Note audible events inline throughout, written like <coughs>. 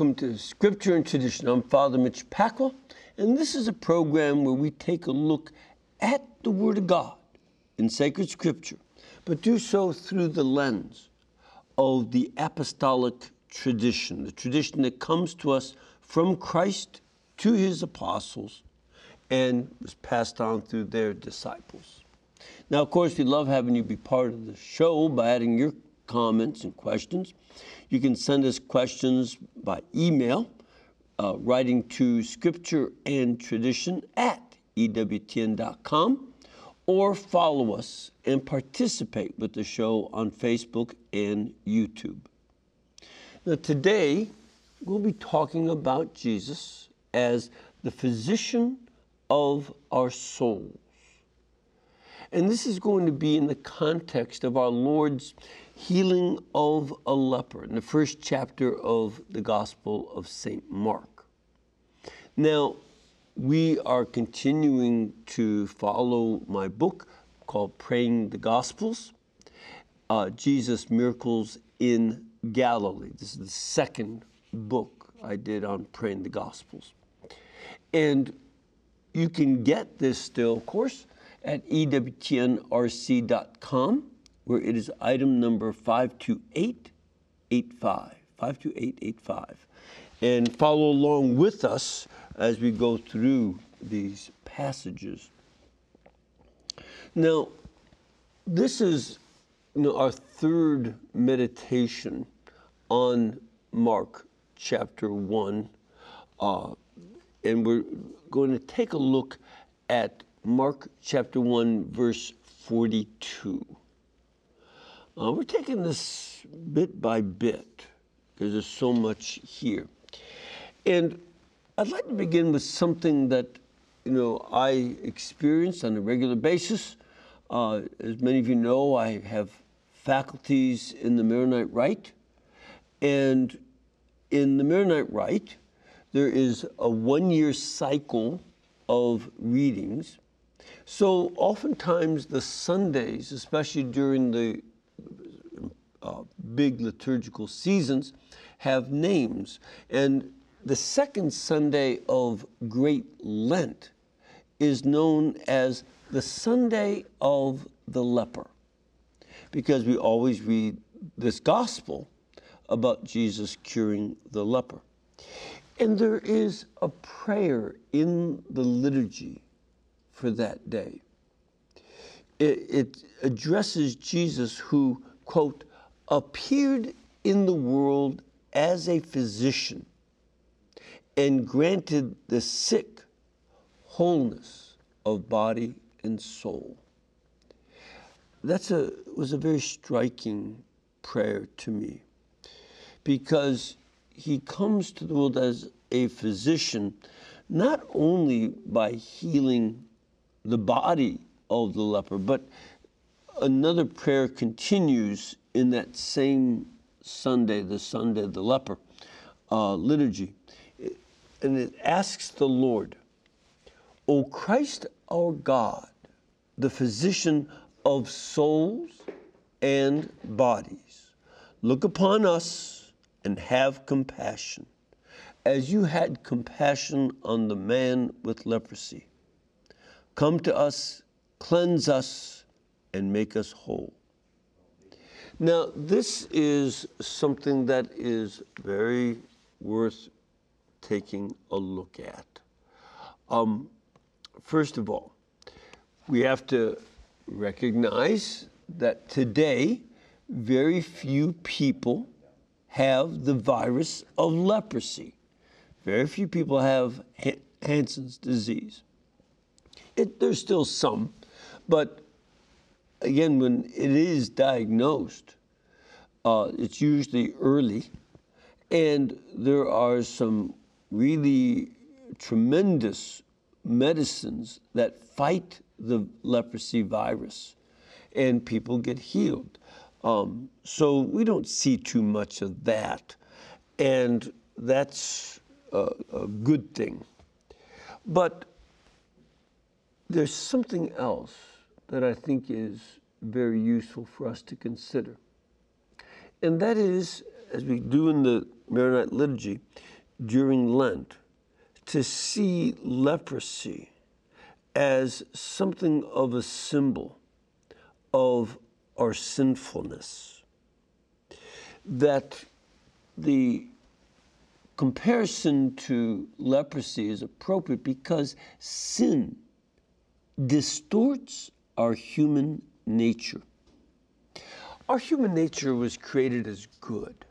Welcome to Scripture and Tradition. I'm Father Mitch Pacwa, and this is a program where we take a look at the Word of God in sacred Scripture, but do so through the lens of the apostolic tradition, the tradition that comes to us from Christ to his apostles and was passed on through their disciples. Now, of course, we love having you be part of the show by adding your comments and questions. You can send us questions by email, uh, writing to scripture and tradition at EWTN.com, or follow us and participate with the show on Facebook and YouTube. Now, today, we'll be talking about Jesus as the physician of our souls. And this is going to be in the context of our Lord's healing of a leper in the first chapter of the Gospel of St. Mark. Now, we are continuing to follow my book called Praying the Gospels uh, Jesus' Miracles in Galilee. This is the second book I did on praying the Gospels. And you can get this still, of course, at ewtnrc.com where it is item number 52885. 52885. And follow along with us as we go through these passages. Now, this is you know, our third meditation on Mark chapter 1. Uh, and we're going to take a look at Mark chapter 1, verse 42. Uh, we're taking this bit by bit because there's so much here. And I'd like to begin with something that, you know, I experience on a regular basis. Uh, as many of you know, I have faculties in the Maronite Rite. And in the Maronite Rite, there is a one year cycle of readings. So oftentimes the Sundays, especially during the uh, big liturgical seasons have names. And the second Sunday of Great Lent is known as the Sunday of the leper because we always read this gospel about Jesus curing the leper. And there is a prayer in the liturgy for that day. It, addresses Jesus who, quote, appeared in the world as a physician and granted the sick wholeness of body and soul. That's a was a very striking prayer to me because he comes to the world as a physician not only by healing the body of the leper, but another prayer continues in that same Sunday, the Sunday of the leper uh, liturgy. And it asks the Lord, O Christ our God, the physician of souls and bodies, look upon us and have compassion, as you had compassion on the man with leprosy. Come to us, cleanse us, and make us whole. Now, this is something that is very worth taking a look at. Um, first of all, we have to recognize that today very few people have the virus of leprosy. Very few people have Hansen's disease. It, there's still some, but again, when it is diagnosed, uh, it's usually early, and there are some really tremendous medicines that fight the leprosy virus, and people get healed. Um, so we don't see too much of that, and that's a, a good thing. But there's something else that I think is very useful for us to consider. And that is, as we do in the Maronite liturgy during Lent, to see leprosy as something of a symbol of our sinfulness. That the comparison to leprosy is appropriate because sin distorts our human nature. Our human nature was created as good,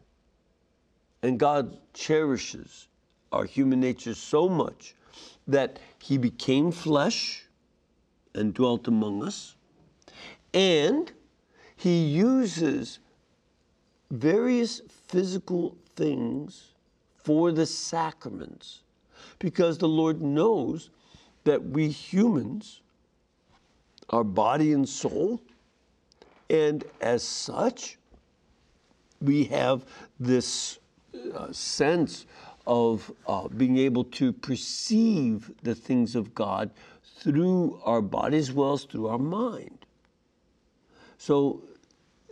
and God cherishes our human nature so much that He became flesh and dwelt among us, and He uses various physical things for the sacraments because the Lord knows that we humans our body and soul. And as such, we have this uh, sense of uh, being able to perceive the things of God through our body as well as through our mind. So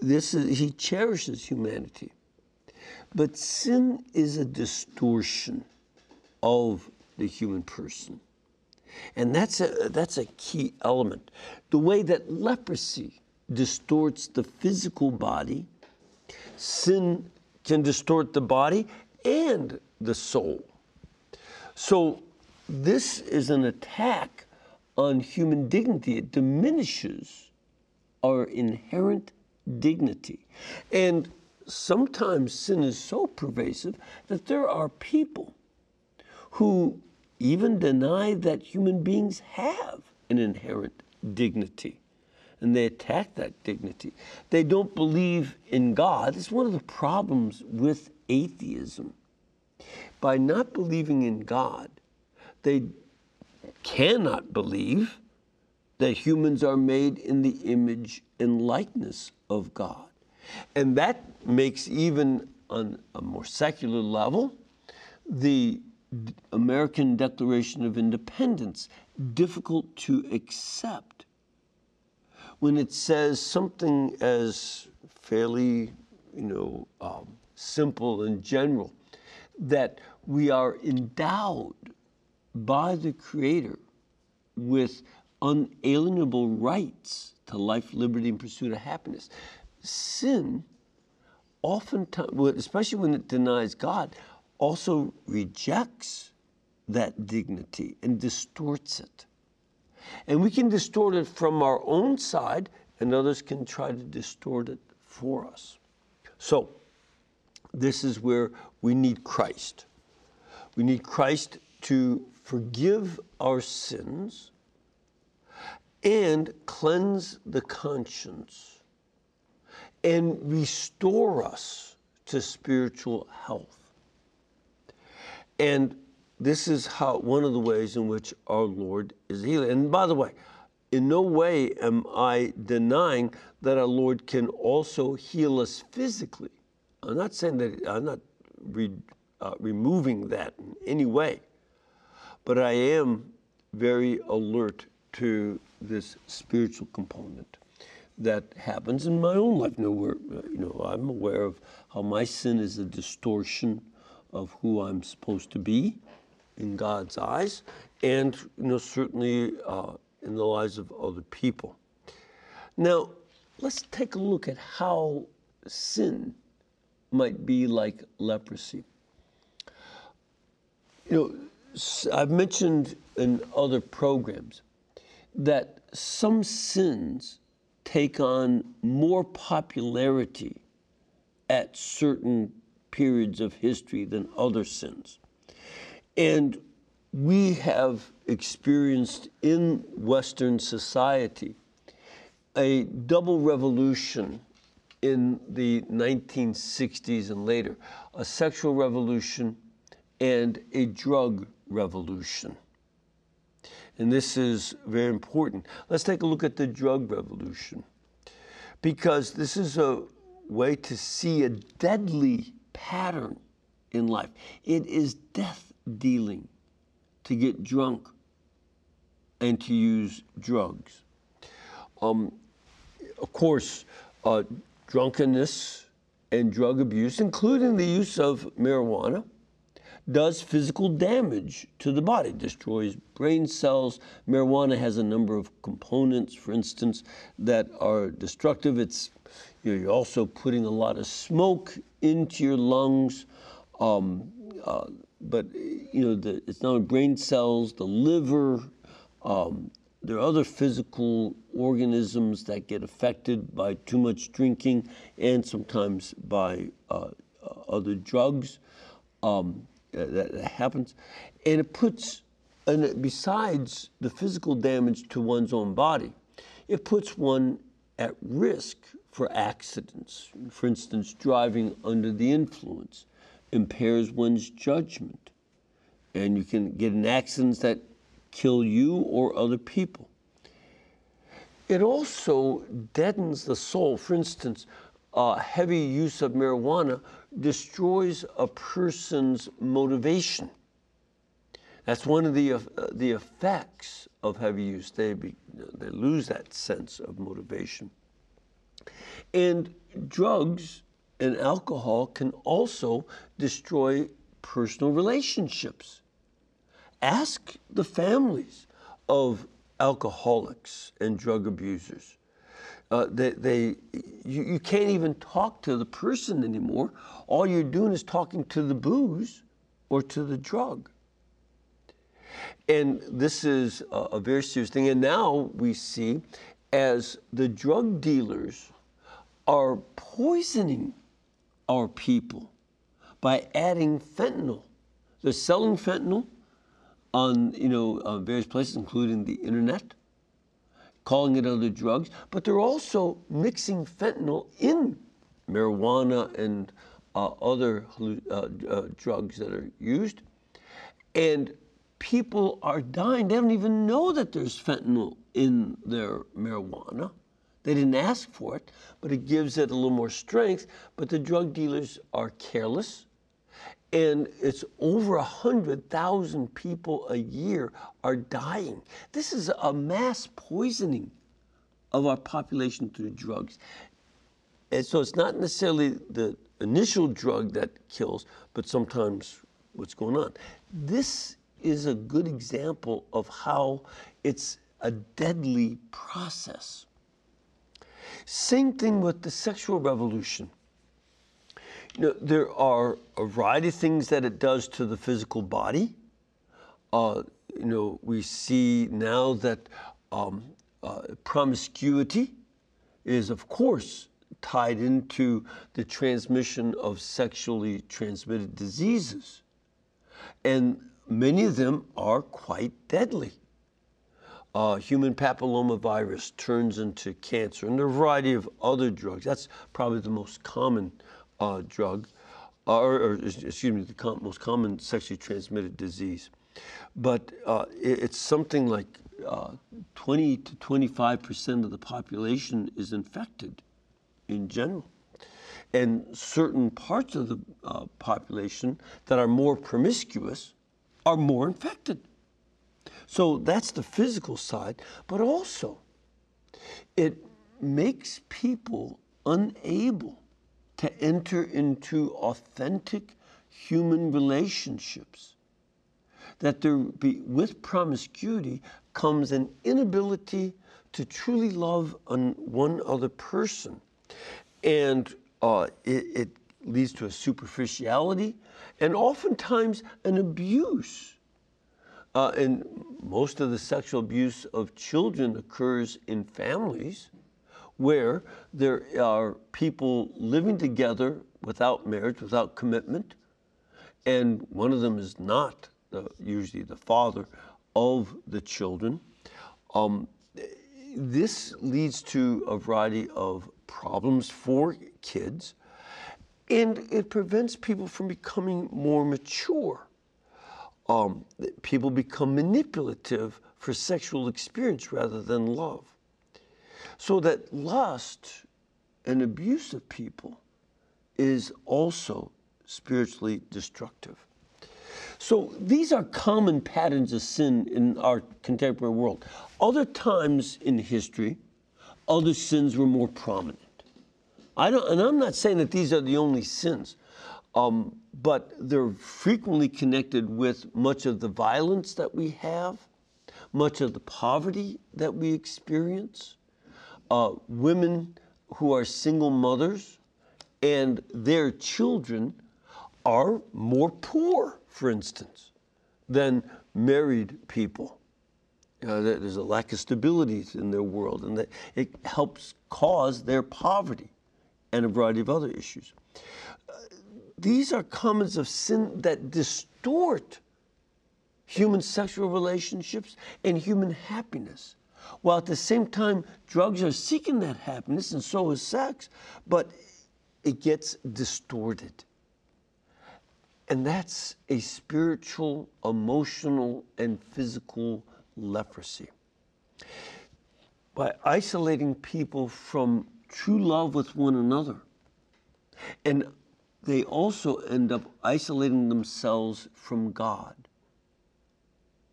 this is he cherishes humanity. But sin is a distortion of the human person. And that's a, that's a key element. The way that leprosy distorts the physical body, sin can distort the body and the soul. So, this is an attack on human dignity. It diminishes our inherent dignity. And sometimes sin is so pervasive that there are people who even deny that human beings have an inherent dignity. And they attack that dignity. They don't believe in God. It's one of the problems with atheism. By not believing in God, they cannot believe that humans are made in the image and likeness of God. And that makes, even on a more secular level, the American Declaration of Independence difficult to accept when it says something as fairly, you know, um, simple and general that we are endowed by the Creator with unalienable rights to life, liberty, and pursuit of happiness. Sin, oftentimes, especially when it denies God, also rejects that dignity and distorts it. And we can distort it from our own side, and others can try to distort it for us. So, this is where we need Christ. We need Christ to forgive our sins and cleanse the conscience and restore us to spiritual health. And this is how one of the ways in which our Lord is healing. And by the way, in no way am I denying that our Lord can also heal us physically. I'm not saying that, I'm not re, uh, removing that in any way. But I am very alert to this spiritual component that happens in my own life. You know, you know, I'm aware of how my sin is a distortion of who I'm supposed to be in God's eyes, and you know certainly uh, in the lives of other people. Now, let's take a look at how sin might be like leprosy. You know, I've mentioned in other programs that some sins take on more popularity at certain periods of history than other sins. And we have experienced in Western society a double revolution in the 1960s and later a sexual revolution and a drug revolution. And this is very important. Let's take a look at the drug revolution because this is a way to see a deadly pattern in life. It is death dealing to get drunk and to use drugs. Um, of course, uh, drunkenness and drug abuse, including the use of marijuana, does physical damage to the body, destroys brain cells. Marijuana has a number of components, for instance, that are destructive. It's you're also putting a lot of smoke into your lungs. Um, uh, but you know, the, it's not only brain cells, the liver. Um, there are other physical organisms that get affected by too much drinking and sometimes by uh, uh other drugs. Um, that, that happens. And it puts, and besides the physical damage to one's own body, it puts one at risk for accidents. For instance, driving under the influence impairs one's judgment. And you can get in accidents that kill you or other people. It also deadens the soul. For instance, uh, heavy use of marijuana destroys a person's motivation. That's one of the, uh, the effects of heavy use. They, be, they lose that sense of motivation. And drugs and alcohol can also destroy personal relationships. Ask the families of alcoholics and drug abusers uh, they, they you, you can't even talk to the person anymore. All you're doing is talking to the booze or to the drug. And this is a, a very serious thing. And now we see as the drug dealers are poisoning our people by adding fentanyl. They're selling fentanyl on you know various places, including the internet calling it other drugs, but they're also mixing fentanyl in marijuana and uh, other uh, uh, drugs that are used. And people are dying. They don't even know that there's fentanyl in their marijuana. They didn't ask for it, but it gives it a little more strength. But the drug dealers are careless and it's over 100,000 people a year are dying. This is a mass poisoning of our population through drugs. And so it's not necessarily the initial drug that kills, but sometimes what's going on. This is a good example of how it's a deadly process. Same thing with the sexual revolution. You know, there are a variety of things that it does to the physical body. Uh, you know, we see now that um, uh, promiscuity is, of course, tied into the transmission of sexually transmitted diseases. And many of them are quite deadly. Uh, human papillomavirus turns into cancer, and a variety of other drugs. That's probably the most common uh, drug, uh, or, or, excuse me, the com most common sexually transmitted disease. But uh, it, it's something like uh, 20 to 25 percent of the population is infected in general. And certain parts of the uh, population that are more promiscuous are more infected. So that's the physical side, but also it makes people unable to enter into authentic human relationships. That there be, with promiscuity comes an inability to truly love one other person. And uh, it, it leads to a superficiality and oftentimes an abuse. Uh, and most of the sexual abuse of children occurs in families where there are people living together without marriage, without commitment, and one of them is not the, usually the father of the children. Um, this leads to a variety of problems for kids, and it prevents people from becoming more mature. Um, people become manipulative for sexual experience rather than love. So that lust and abuse of people is also spiritually destructive. So these are common patterns of sin in our contemporary world. Other times in history, other sins were more prominent. I don't, and I'm not saying that these are the only sins, um, but they're frequently connected with much of the violence that we have, much of the poverty that we experience, uh, women who are single mothers and their children are more poor, for instance, than married people. Know, there's a lack of stability in their world, and that it helps cause their poverty and a variety of other issues. Uh, these are comments of sin that distort human sexual relationships and human happiness. While at the same time, drugs are seeking that happiness, and so is sex, but it gets distorted. And that's a spiritual, emotional, and physical leprosy. By isolating people from true love with one another, and they also end up isolating themselves from God.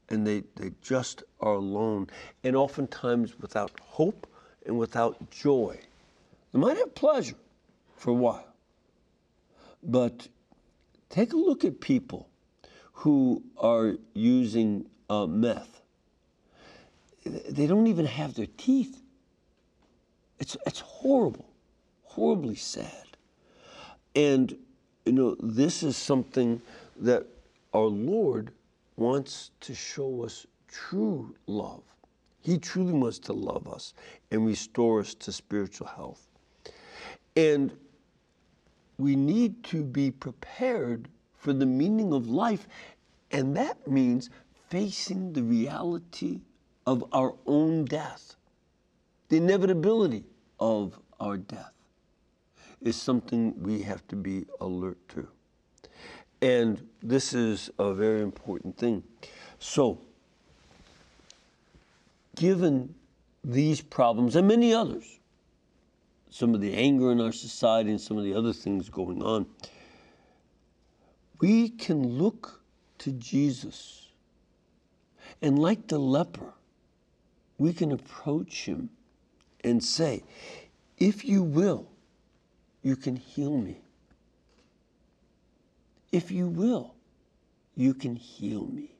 And they, they just are alone, and oftentimes without hope and without joy. They might have pleasure for a while, but take a look at people who are using uh, meth. They don't even have their teeth. It's, it's horrible, horribly sad. And, you know, this is something that our Lord wants to show us true love. He truly wants to love us and restore us to spiritual health. And we need to be prepared for the meaning of life, and that means facing the reality of our own death, the inevitability of our death is something we have to be alert to. And this is a very important thing. So, given these problems and many others, some of the anger in our society and some of the other things going on, we can look to Jesus. And like the leper, we can approach him and say, If you will, you can heal me. If you will, you can heal me.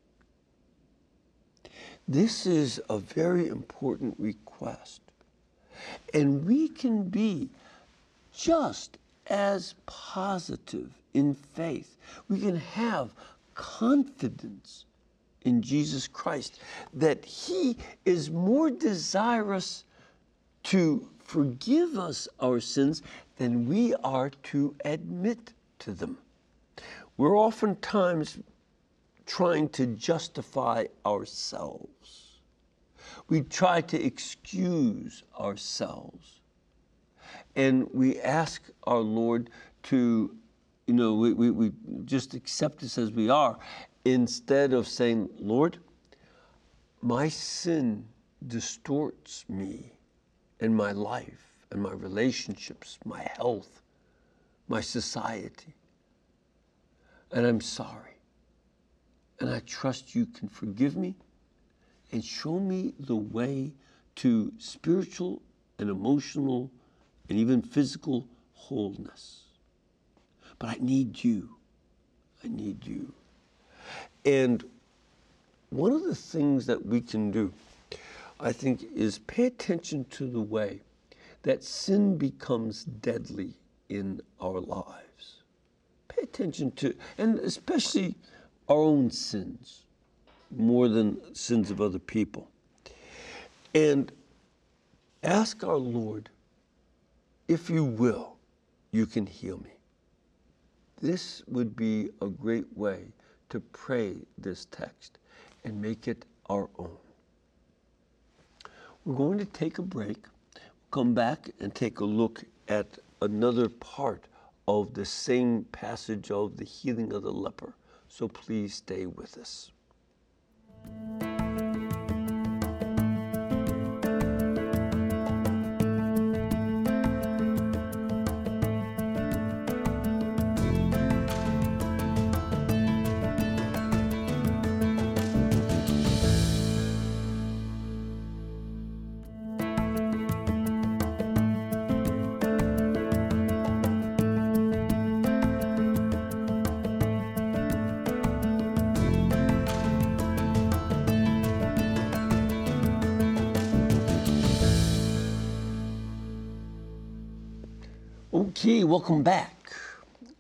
This is a very important request. And we can be just as positive in faith. We can have confidence in Jesus Christ that He is more desirous to forgive us our sins than we are to admit to them. We're oftentimes trying to justify ourselves. We try to excuse ourselves. And we ask our Lord to, you know, we, we, we just accept us as we are instead of saying, Lord, my sin distorts me and my life and my relationships, my health, my society. And I'm sorry. And I trust you can forgive me and show me the way to spiritual and emotional and even physical wholeness. But I need you. I need you. And one of the things that we can do, I think, is pay attention to the way that sin becomes deadly in our lives. Pay attention to, and especially our own sins, more than sins of other people. And ask our Lord, if you will, you can heal me. This would be a great way to pray this text and make it our own. We're going to take a break come back and take a look at another part of the same passage of the healing of the leper. So please stay with us. Okay, welcome back.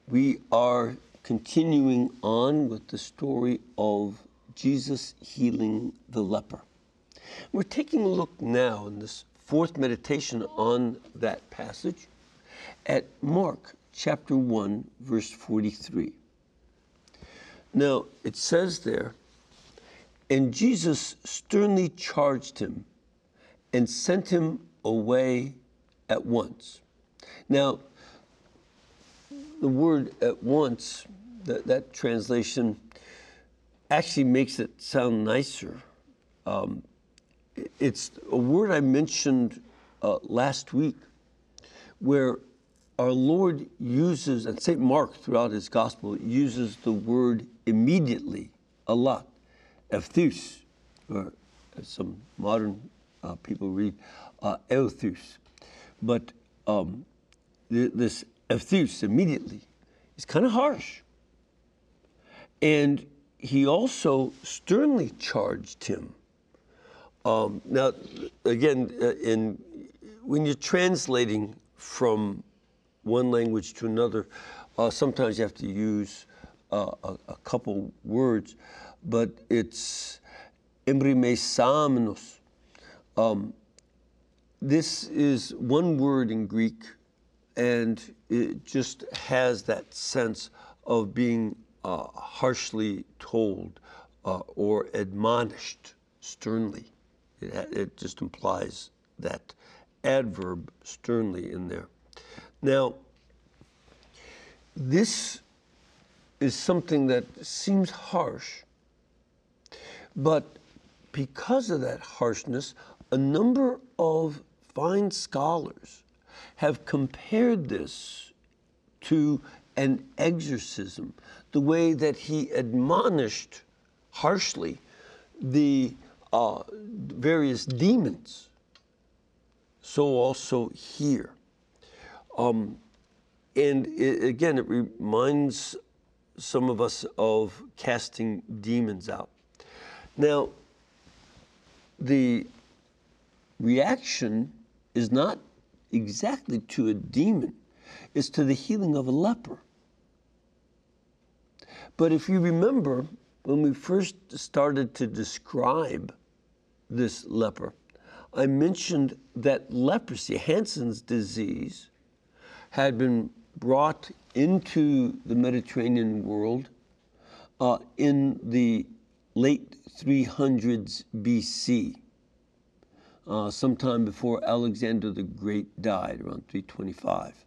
We are continuing on with the story of Jesus healing the leper. We're taking a look now in this fourth meditation on that passage at Mark chapter 1, verse 43. Now, it says there, and Jesus sternly charged him and sent him away at once. Now, the word at once, that, that translation actually makes it sound nicer. Um, it's a word I mentioned uh, last week where our Lord uses, and St. Mark throughout his gospel uses the word immediately a lot, epthus, or as some modern uh, people read, uh, euthus. But um, this epthus, immediately, is kind of harsh. And he also sternly charged him. Um, now, again, uh, in when you're translating from one language to another, uh, sometimes you have to use uh, a, a, couple words, but it's embrimesamenos. Um, this is one word in Greek, and it just has that sense of being uh, harshly told uh, or admonished sternly. It, it just implies that adverb sternly in there. Now, this is something that seems harsh, but because of that harshness, a number of fine scholars have compared this to an exorcism, the way that he admonished harshly the uh, various demons. So also here. Um, and it, again, it reminds some of us of casting demons out. Now, the reaction is not exactly to a demon, is to the healing of a leper. But if you remember, when we first started to describe this leper, I mentioned that leprosy, Hansen's disease, had been brought into the Mediterranean world uh, in the late 300s BC, uh, sometime before Alexander the Great died, around 325.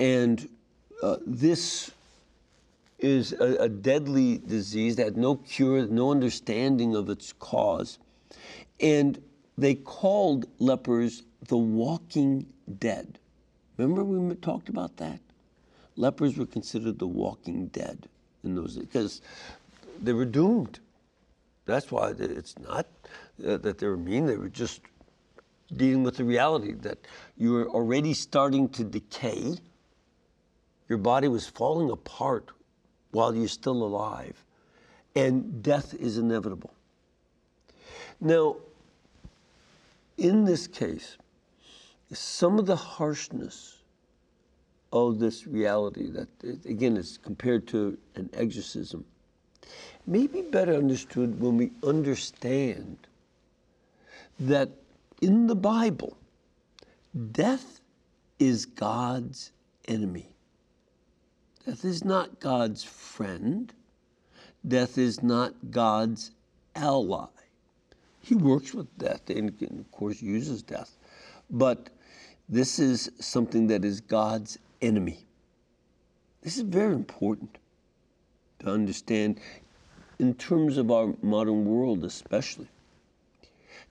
And uh, this is a, a, deadly disease that had no cure, no understanding of its cause. And they called lepers the walking dead. Remember we talked about that? Lepers were considered the walking dead in those because they were doomed. That's why it's not uh, that they were mean, they were just dealing with the reality that you were already starting to decay. Your body was falling apart while you're still alive, and death is inevitable. Now, in this case, some of the harshness of this reality that, again, is compared to an exorcism, may be better understood when we understand that in the Bible, death is God's enemy. Death is not God's friend. Death is not God's ally. He works with death and, of course, uses death. But this is something that is God's enemy. This is very important to understand in terms of our modern world, especially.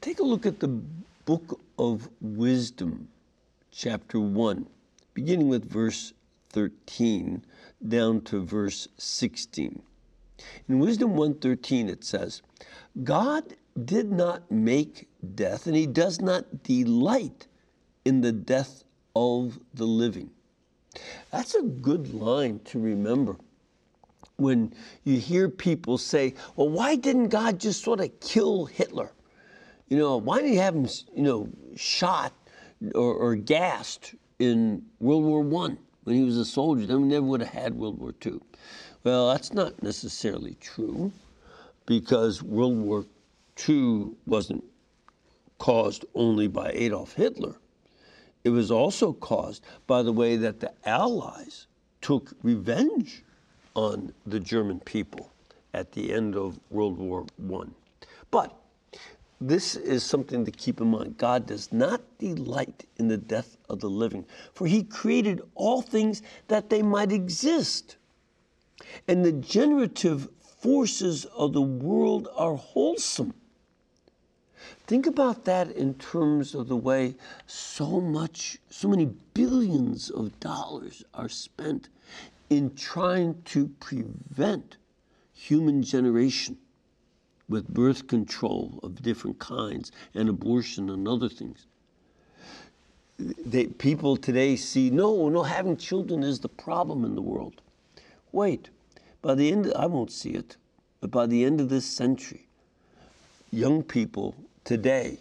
Take a look at the book of Wisdom, chapter 1, beginning with verse 13 down to verse 16. In Wisdom 113, it says, God did not make death and he does not delight in the death of the living. That's a good line to remember when you hear people say, well, why didn't God just sort of kill Hitler? You know, why didn't he have him, you know, shot or, or gassed in World War One when he was a soldier, then we never would have had World War II. Well, that's not necessarily true because World War II wasn't caused only by Adolf Hitler. It was also caused by the way that the Allies took revenge on the German people at the end of World War I. But this is something to keep in mind. God does not delight in the death of the living, for he created all things that they might exist. And the generative forces of the world are wholesome. Think about that in terms of the way so much, so many billions of dollars are spent in trying to prevent human generation with birth control of different kinds and abortion and other things. They, people today see no, no, having children is the problem in the world. Wait, by the end, I won't see it, but by the end of this century, young people today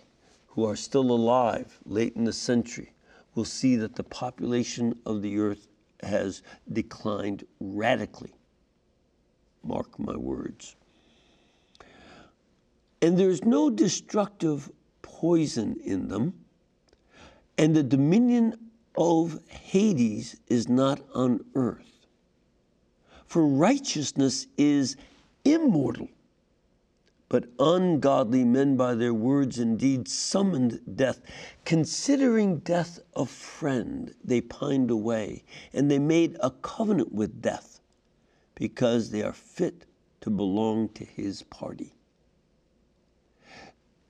who are still alive late in the century will see that the population of the earth has declined radically. Mark my words. And there's no destructive poison in them, and the dominion of Hades is not on earth. For righteousness is immortal but ungodly men by their words and deeds summoned death. Considering death a friend, they pined away, and they made a covenant with death, because they are fit to belong to his party.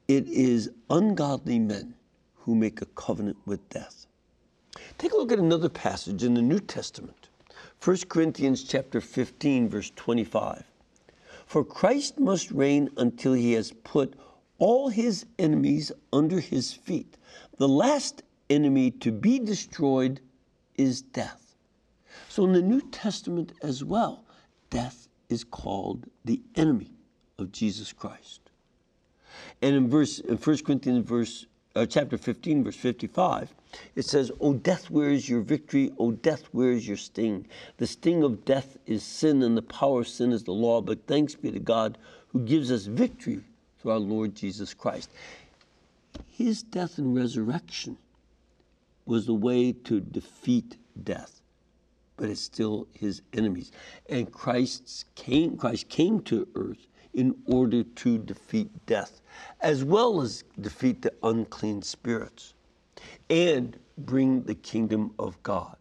It is ungodly men who make a covenant with death. Take a look at another passage in the New Testament, 1 Corinthians chapter 15, verse 25. For Christ must reign until he has put all his enemies under his feet. The last enemy to be destroyed is death. So in the New Testament as well, death is called the enemy of Jesus Christ. And in verse in 1 Corinthians verse uh, chapter 15 verse 55, it says, O death, where is your victory? O death, where is your sting? The sting of death is sin, and the power of sin is the law. But thanks be to God who gives us victory through our Lord Jesus Christ. His death and resurrection was the way to defeat death, but it's still his enemies. And Christ came, Christ came to earth in order to defeat death, as well as defeat the unclean spirits and bring the kingdom of God.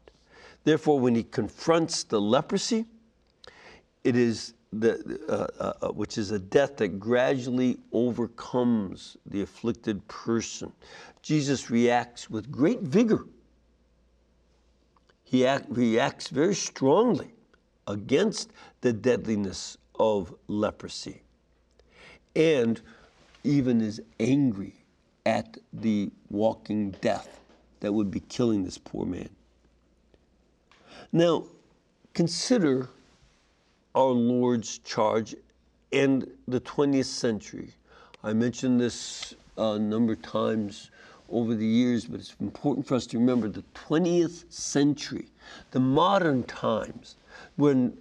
Therefore, when he confronts the leprosy, it is the, uh, uh, uh, which is a death that gradually overcomes the afflicted person. Jesus reacts with great vigor. He act, reacts very strongly against the deadliness of leprosy and even is angry at the walking death that would be killing this poor man. Now, consider our Lord's charge in the 20th century. I mentioned this a number of times over the years, but it's important for us to remember the 20th century, the modern times, when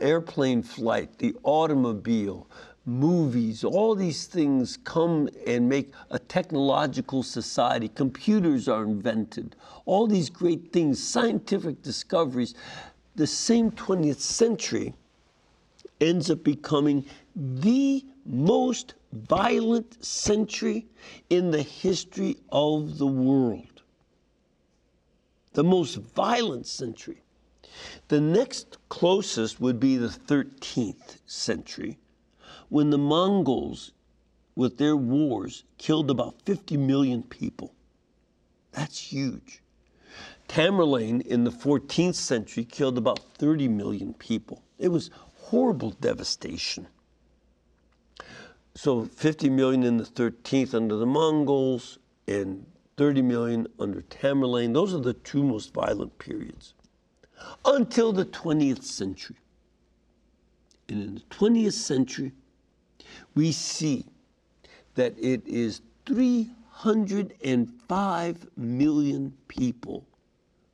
airplane flight, the automobile, movies, all these things come and make a technological society. Computers are invented, all these great things, scientific discoveries. The same 20th century ends up becoming the most violent century in the history of the world. The most violent century. The next closest would be the 13th century, when the Mongols, with their wars, killed about 50 million people. That's huge. Tamerlane in the 14th century killed about 30 million people. It was horrible devastation. So 50 million in the 13th under the Mongols and 30 million under Tamerlane. Those are the two most violent periods until the 20th century. And in the 20th century, we see that it is 305 million people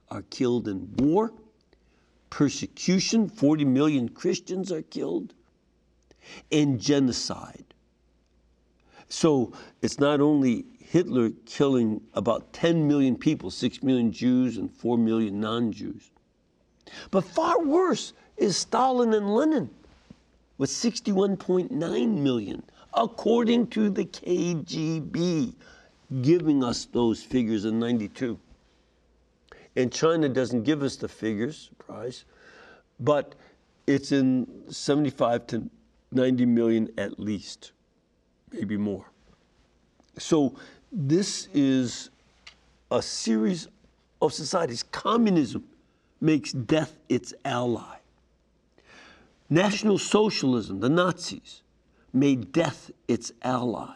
are killed in war, persecution, 40 million Christians are killed, and genocide. So it's not only Hitler killing about 10 million people, 6 million Jews and 4 million non Jews, but far worse is Stalin and Lenin with 61.9 million, according to the KGB, giving us those figures in 92. And China doesn't give us the figures, surprise, but it's in 75 to 90 million at least, maybe more. So this is a series of societies. Communism makes death its ally. National Socialism, the Nazis, made death its ally.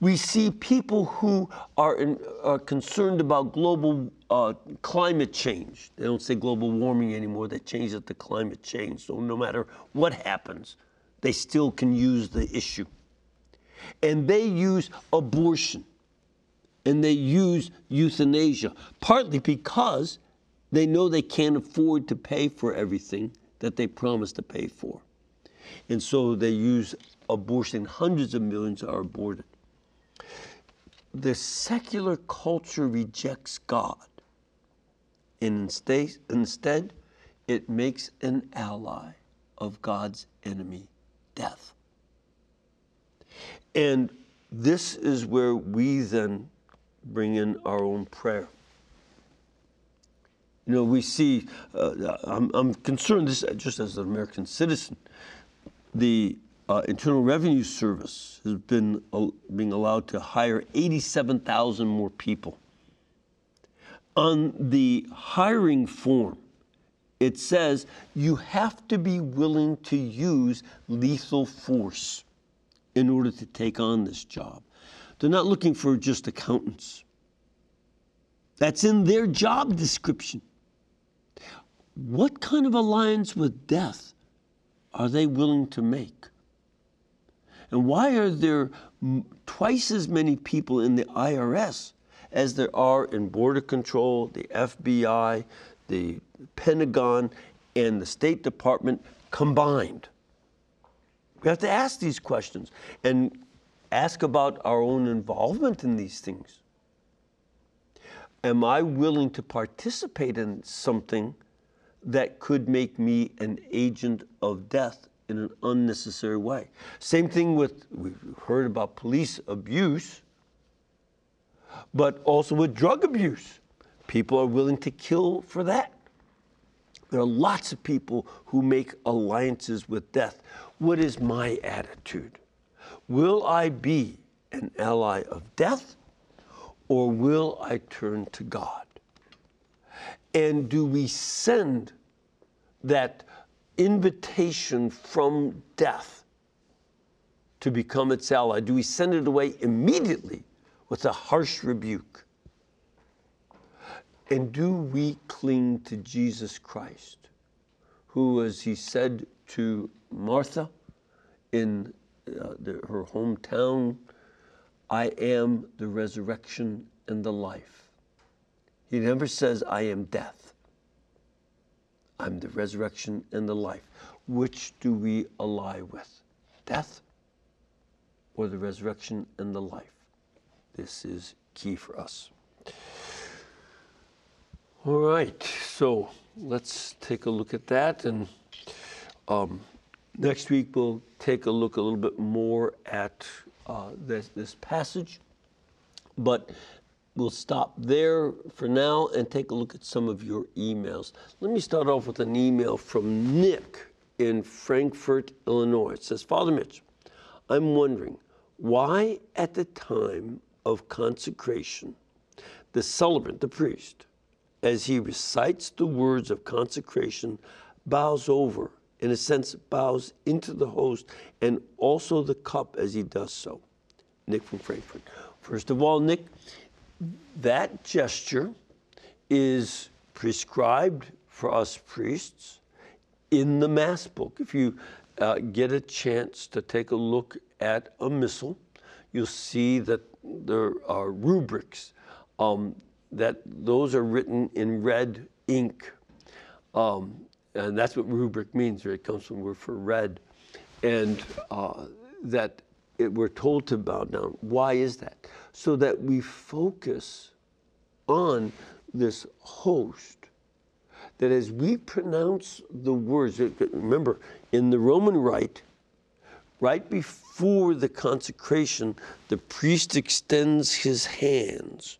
We see people who are, in, are concerned about global uh, climate change. They don't say global warming anymore, they change it to climate change. So no matter what happens, they still can use the issue. And they use abortion and they use euthanasia, partly because they know they can't afford to pay for everything that they promised to pay for. And so they use abortion. Hundreds of millions are aborted. The secular culture rejects God. And instead, instead, it makes an ally of God's enemy, death. And this is where we then bring in our own prayer. You know, we see, uh, I'm, I'm, concerned this just as an American citizen, the uh, Internal Revenue Service has been being allowed to hire 87,000 more people. On the hiring form, it says you have to be willing to use lethal force in order to take on this job. They're not looking for just accountants. That's in their job description. What kind of alliance with death are they willing to make? And why are there twice as many people in the IRS as there are in Border Control, the FBI, the Pentagon, and the State Department combined? We have to ask these questions and ask about our own involvement in these things. Am I willing to participate in something? That could make me an agent of death in an unnecessary way. Same thing with, we've heard about police abuse, but also with drug abuse. People are willing to kill for that. There are lots of people who make alliances with death. What is my attitude? Will I be an ally of death or will I turn to God? And do we send that invitation from death to become its ally? Do we send it away immediately with a harsh rebuke? And do we cling to Jesus Christ, who, as he said to Martha in uh, the, her hometown, I am the resurrection and the life. He never says, I am death. I'm the resurrection and the life. Which do we ally with? Death or the resurrection and the life? This is key for us. All right, so let's take a look at that. And um, next week we'll take a look a little bit more at uh, this, this passage. But We'll stop there for now and take a look at some of your emails. Let me start off with an email from Nick in Frankfort, Illinois. It says, Father Mitch, I'm wondering why at the time of consecration, the celebrant, the priest, as he recites the words of consecration, bows over, in a sense, bows into the host and also the cup as he does so. Nick from Frankfort. First of all, Nick, that gesture is prescribed for us priests in the Mass book. If you uh, get a chance to take a look at a missal, you'll see that there are rubrics um, that those are written in red ink. Um, and that's what rubric means, right? It comes from the word for red. And uh, that it, we're told to bow down. Why is that? So that we focus on this host. That as we pronounce the words, remember, in the Roman rite, right before the consecration, the priest extends his hands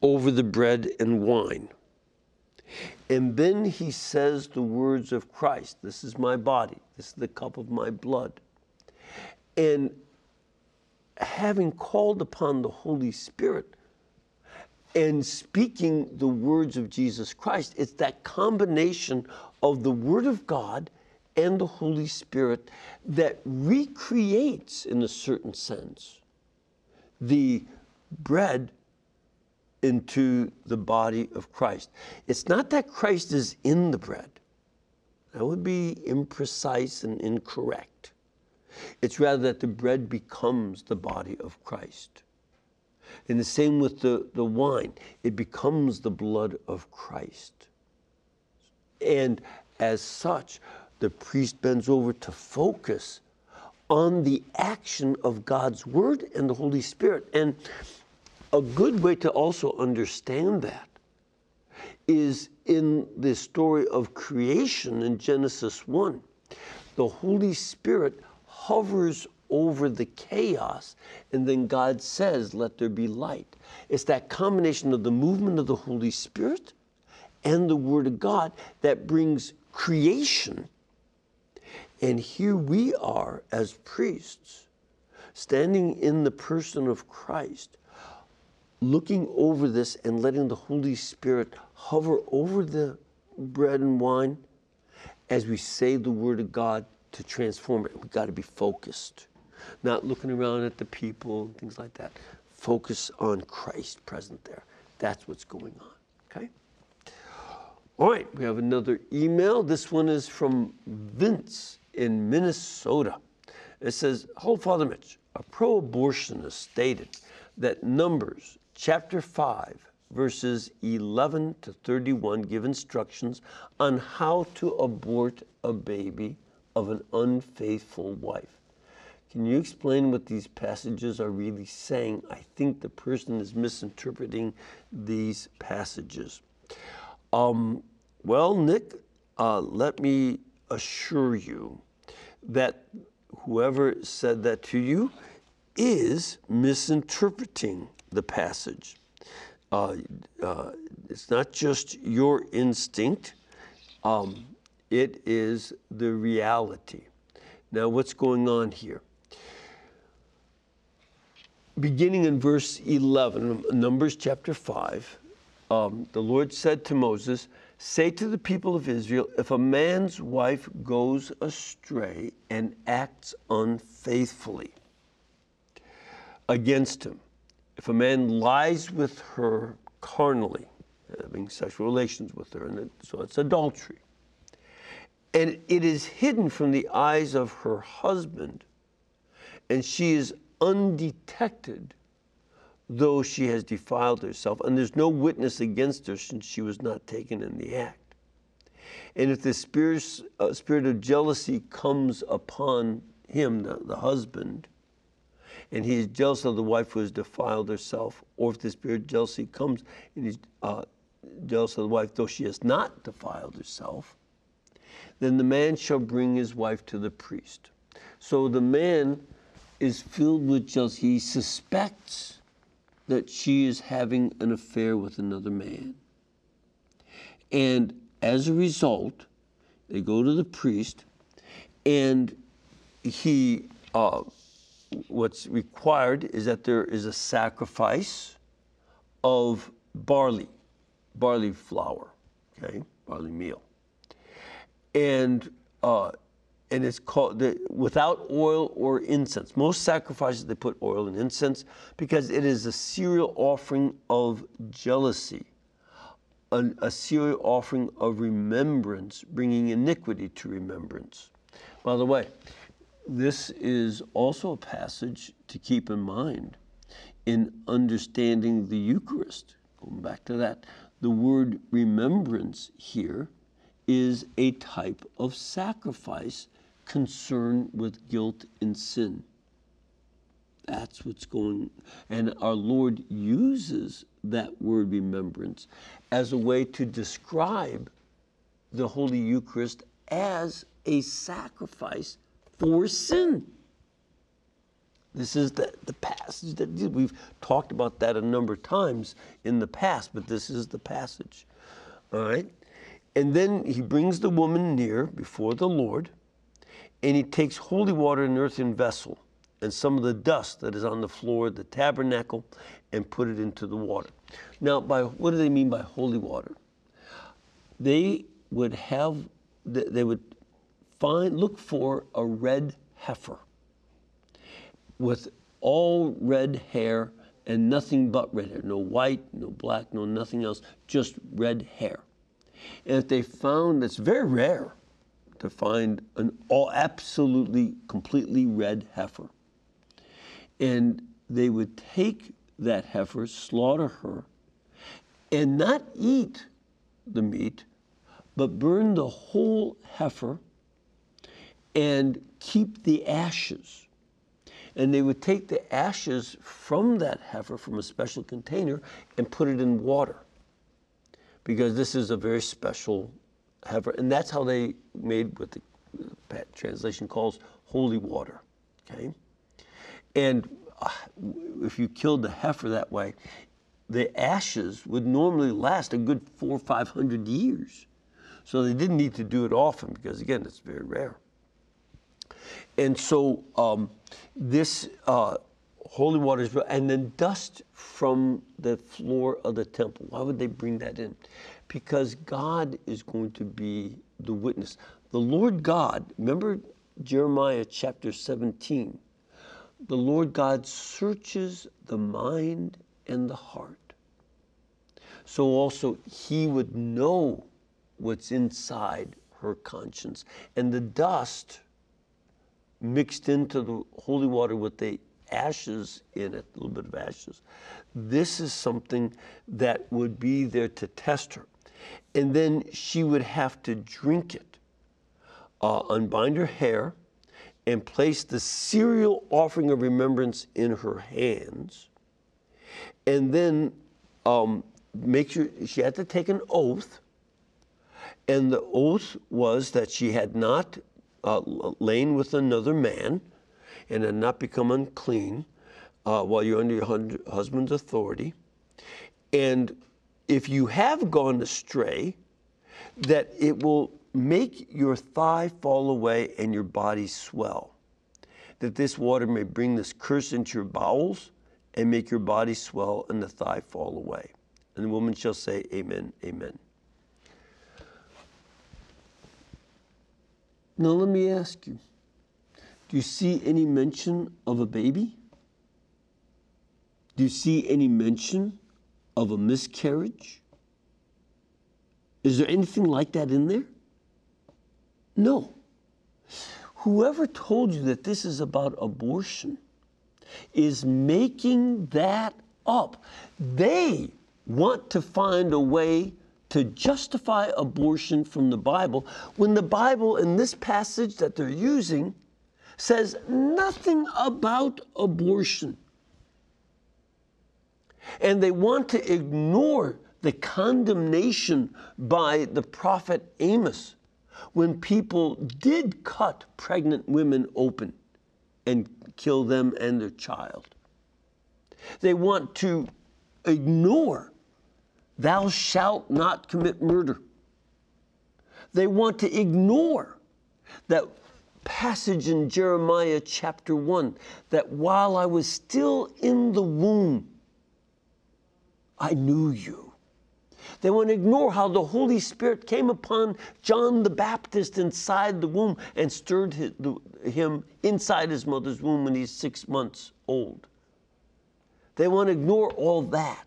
over the bread and wine. And then he says the words of Christ This is my body, this is the cup of my blood. And having called upon the Holy Spirit and speaking the words of Jesus Christ, it's that combination of the Word of God and the Holy Spirit that recreates, in a certain sense, the bread into the body of Christ. It's not that Christ is in the bread, that would be imprecise and incorrect. It's rather that the bread becomes the body of Christ. And the same with the, the wine, it becomes the blood of Christ. And as such, the priest bends over to focus on the action of God's Word and the Holy Spirit. And a good way to also understand that is in the story of creation in Genesis 1. The Holy Spirit hovers over the chaos, and then God says, Let there be light. It's that combination of the movement of the Holy Spirit and the Word of God that brings creation. And here we are as priests, standing in the person of Christ, looking over this and letting the Holy Spirit hover over the bread and wine as we say the Word of God to transform it. We've got to be focused, not looking around at the people and things like that. Focus on Christ present there. That's what's going on. Okay? All right, we have another email. This one is from Vince in Minnesota. It says, Hold Father Mitch, a pro abortionist stated that Numbers chapter 5, verses 11 to 31 give instructions on how to abort a baby of an unfaithful wife. Can you explain what these passages are really saying? I think the person is misinterpreting these passages. Um, well, Nick, uh, let me assure you that whoever said that to you is misinterpreting the passage. Uh, uh, it's not just your instinct, um, it is the reality. Now, what's going on here? Beginning in verse 11, Numbers chapter 5, um, the Lord said to Moses, Say to the people of Israel, if a man's wife goes astray and acts unfaithfully against him, if a man lies with her carnally, having sexual relations with her, and so it's adultery, and it is hidden from the eyes of her husband, and she is undetected, though she has defiled herself, and there's no witness against her since she was not taken in the act. And if the spirit, uh, spirit of jealousy comes upon him, the, the husband, and he is jealous of the wife who has defiled herself, or if the spirit of jealousy comes and he's uh, jealous of the wife, though she has not defiled herself, then the man shall bring his wife to the priest. So the man is filled with jealousy. He suspects that she is having an affair with another man. And as a result, they go to the priest, and he uh, what's required is that there is a sacrifice of barley, barley flour, okay, barley meal, and uh, and it's called the, without oil or incense. Most sacrifices they put oil and incense because it is a cereal offering of jealousy, a, a cereal offering of remembrance, bringing iniquity to remembrance. By the way, this is also a passage to keep in mind in understanding the Eucharist. going back to that, the word remembrance here is a type of sacrifice concerned with guilt and sin. That's what's going and our Lord uses that word remembrance as a way to describe the Holy Eucharist as a sacrifice for sin. This is the, the passage that we've talked about that a number of times in the past, but this is the passage. All right? And then he brings the woman near before the Lord, and he takes holy water in an earthen vessel and some of the dust that is on the floor of the tabernacle and put it into the water. Now, by what do they mean by holy water? They would have, they would find, look for a red heifer with all red hair and nothing but red hair. No white, no black, no nothing else, just red hair. And if they found, it's very rare to find an all absolutely, completely red heifer. And they would take that heifer, slaughter her, and not eat the meat, but burn the whole heifer and keep the ashes and they would take the ashes from that heifer from a special container and put it in water because this is a very special heifer and that's how they made what the translation calls holy water okay? And uh, if you killed the heifer that way the ashes would normally last a good four or five hundred years. So they didn't need to do it often because again it's very rare. And so um, this uh, holy water is, and then dust from the floor of the temple. Why would they bring that in? Because God is going to be the witness. The Lord God, remember Jeremiah chapter 17, the Lord God searches the mind and the heart. So also he would know what's inside her conscience. And the dust mixed into the holy water with the ashes in it, a little bit of ashes. This is something that would be there to test her. And then she would have to drink it, uh, unbind her hair, and place the cereal offering of remembrance in her hands. And then um, make sure she had to take an oath. And the oath was that she had not uh, lain with another man and had not become unclean uh, while you're under your husband's authority. And if you have gone astray, that it will make your thigh fall away and your body swell. That this water may bring this curse into your bowels and make your body swell and the thigh fall away. And the woman shall say, Amen, Amen. Now, let me ask you do you see any mention of a baby? Do you see any mention of a miscarriage? Is there anything like that in there? No. Whoever told you that this is about abortion is making that up. They want to find a way to justify abortion from the Bible when the Bible, in this passage that they're using, says nothing about abortion. And they want to ignore the condemnation by the prophet Amos when people did cut pregnant women open and kill them and their child. They want to ignore Thou shalt not commit murder. They want to ignore that passage in Jeremiah chapter 1 that while I was still in the womb, I knew you. They want to ignore how the Holy Spirit came upon John the Baptist inside the womb and stirred him inside his mother's womb when he's six months old. They want to ignore all that.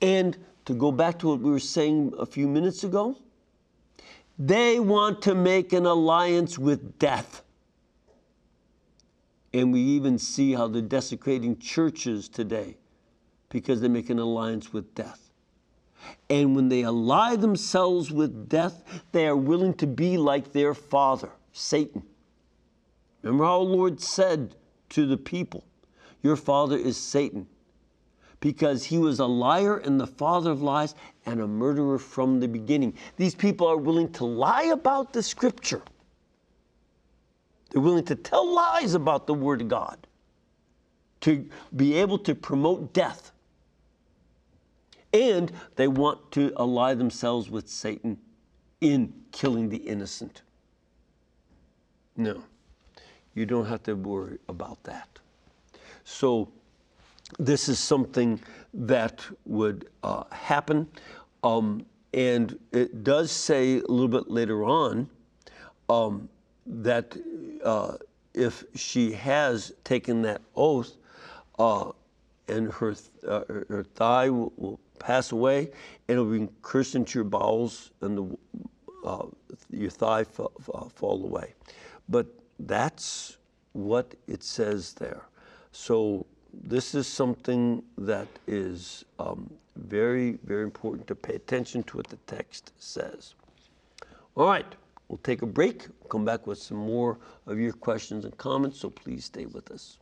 And to go back to what we were saying a few minutes ago, they want to make an alliance with death. And we even see how they're desecrating churches today because they make an alliance with death. And when they ally themselves with death, they are willing to be like their father, Satan. Remember how the Lord said to the people, Your father is Satan, because he was a liar and the father of lies and a murderer from the beginning. These people are willing to lie about the scripture, they're willing to tell lies about the word of God, to be able to promote death and they want to ally themselves with Satan in killing the innocent. No, you don't have to worry about that. So, this is something that would uh, happen. Um, and it does say a little bit later on um, that uh, if she has taken that oath uh, and her, uh, her thigh will, will pass away, and it'll be cursed into your bowels, and the, uh, your thigh fall away. But that's what it says there. So this is something that is um, very, very important to pay attention to what the text says. All right, we'll take a break. We'll come back with some more of your questions and comments, so please stay with us.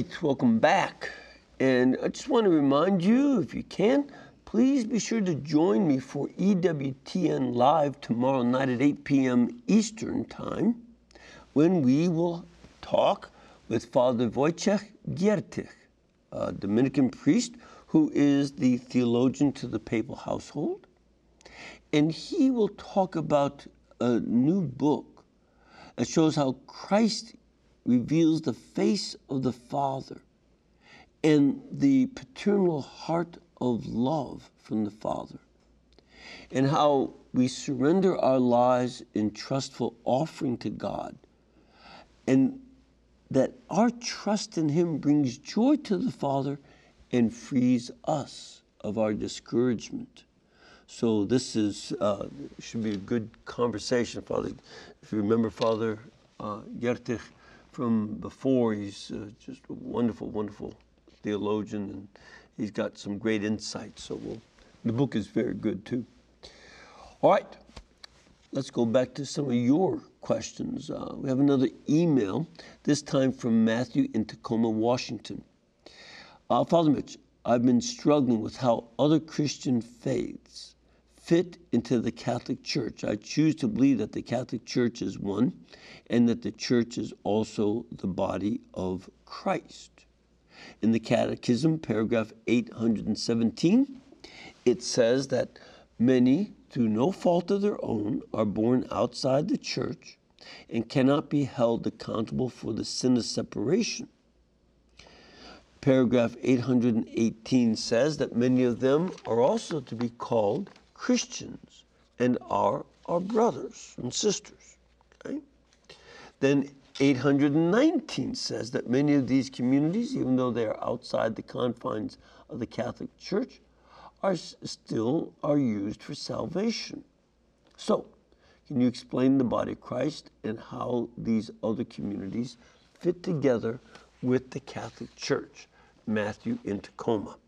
Right, welcome back. And I just want to remind you, if you can, please be sure to join me for EWTN Live tomorrow night at 8 p.m. Eastern Time when we will talk with Father Wojciech Giertych, a Dominican priest who is the theologian to the papal household. And he will talk about a new book that shows how Christ reveals the face of the Father and the paternal heart of love from the Father, and how we surrender our lives in trustful offering to God, and that our trust in Him brings joy to the Father and frees us of our discouragement. So this is uh, should be a good conversation, Father. If you remember, Father uh, Giertych from before. He's uh, just a wonderful, wonderful theologian, and he's got some great insights. So we'll, the book is very good too. All right, let's go back to some of your questions. Uh, we have another email, this time from Matthew in Tacoma, Washington. Uh, Father Mitch, I've been struggling with how other Christian faiths fit into the Catholic Church. I choose to believe that the Catholic Church is one and that the church is also the body of Christ. In the Catechism, paragraph 817, it says that many, through no fault of their own, are born outside the church and cannot be held accountable for the sin of separation. Paragraph 818 says that many of them are also to be called Christians and are our brothers and sisters. Okay? Then 819 says that many of these communities, even though they are outside the confines of the Catholic Church, are still are used for salvation. So, can you explain the body of Christ and how these other communities fit together with the Catholic Church? Matthew in Tacoma.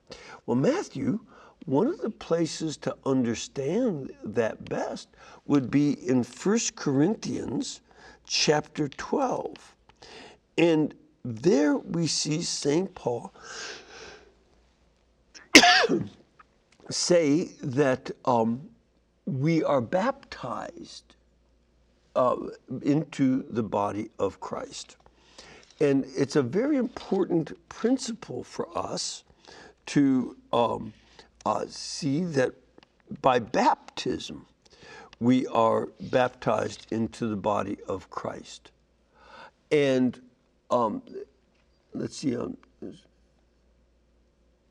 Well, Matthew, one of the places to understand that best would be in 1 Corinthians chapter 12. And there we see St. Paul <coughs> say that um, we are baptized uh, into the body of Christ. And it's a very important principle for us to um, uh, see that by baptism, we are baptized into the body of Christ. And um, let's see, um,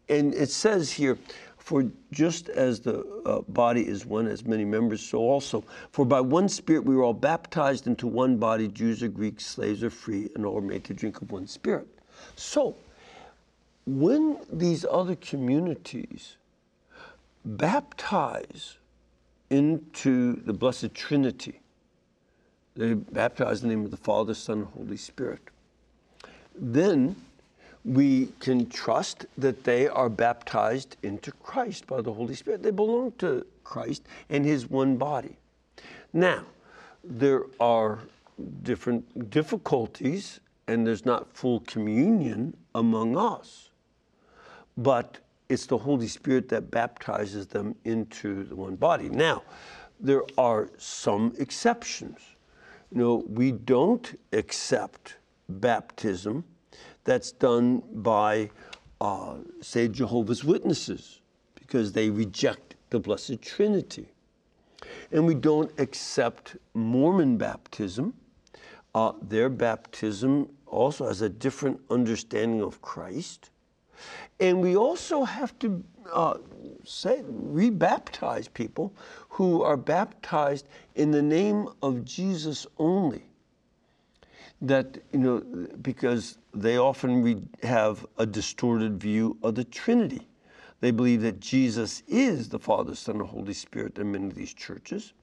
and it says here, for just as the uh, body is one, as many members, so also. For by one Spirit we were all baptized into one body, Jews or Greeks, slaves or free, and all were made to drink of one Spirit. So, when these other communities baptize into the Blessed Trinity, they baptize in the name of the Father, Son, and Holy Spirit. Then we can trust that they are baptized into Christ by the Holy Spirit. They belong to Christ and His one body. Now, there are different difficulties, and there's not full communion among us. But it's the Holy Spirit that baptizes them into the one body. Now, there are some exceptions. You know, we don't accept baptism that's done by, uh, say, Jehovah's Witnesses, because they reject the Blessed Trinity. And we don't accept Mormon baptism. Uh, their baptism also has a different understanding of Christ. And we also have to uh, say, rebaptize people who are baptized in the name of Jesus only that, you know, because they often have a distorted view of the Trinity. They believe that Jesus is the Father, Son, and Holy Spirit in many of these churches.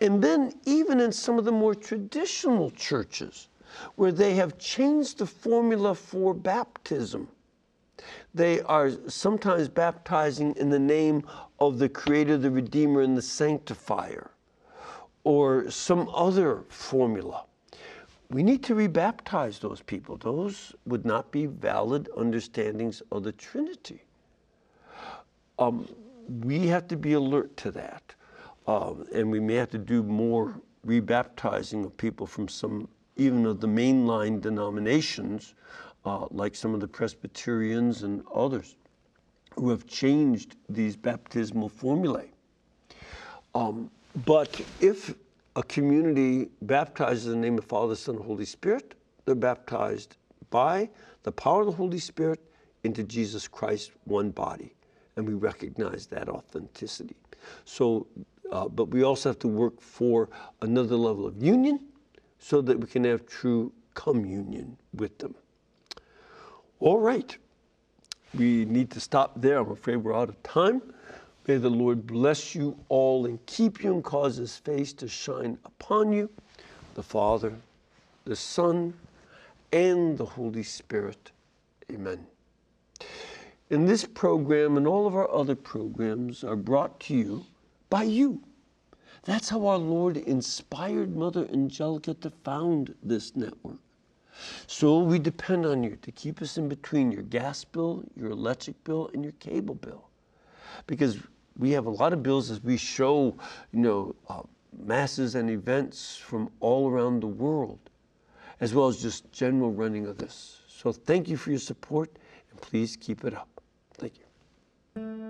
And then, even in some of the more traditional churches, where they have changed the formula for baptism, they are sometimes baptizing in the name of the Creator, the Redeemer, and the Sanctifier, or some other formula we need to rebaptize those people. Those would not be valid understandings of the Trinity. Um, we have to be alert to that. Um, and we may have to do more rebaptizing of people from some, even of the mainline denominations, uh, like some of the Presbyterians and others, who have changed these baptismal formulae. Um, but if a community baptizes in the name of Father, Son, and Holy Spirit, they're baptized by the power of the Holy Spirit into Jesus Christ, one body. And we recognize that authenticity. So, uh, but we also have to work for another level of union so that we can have true communion with them. All right. We need to stop there. I'm afraid we're out of time. May the Lord bless you all and keep you and cause his face to shine upon you, the Father, the Son, and the Holy Spirit. Amen. And this program and all of our other programs are brought to you by you. That's how our Lord inspired Mother Angelica to found this network. So we depend on you to keep us in between your gas bill, your electric bill, and your cable bill. Because we have a lot of bills as we show, you know, uh, masses and events from all around the world, as well as just general running of this. So thank you for your support, and please keep it up. Thank you.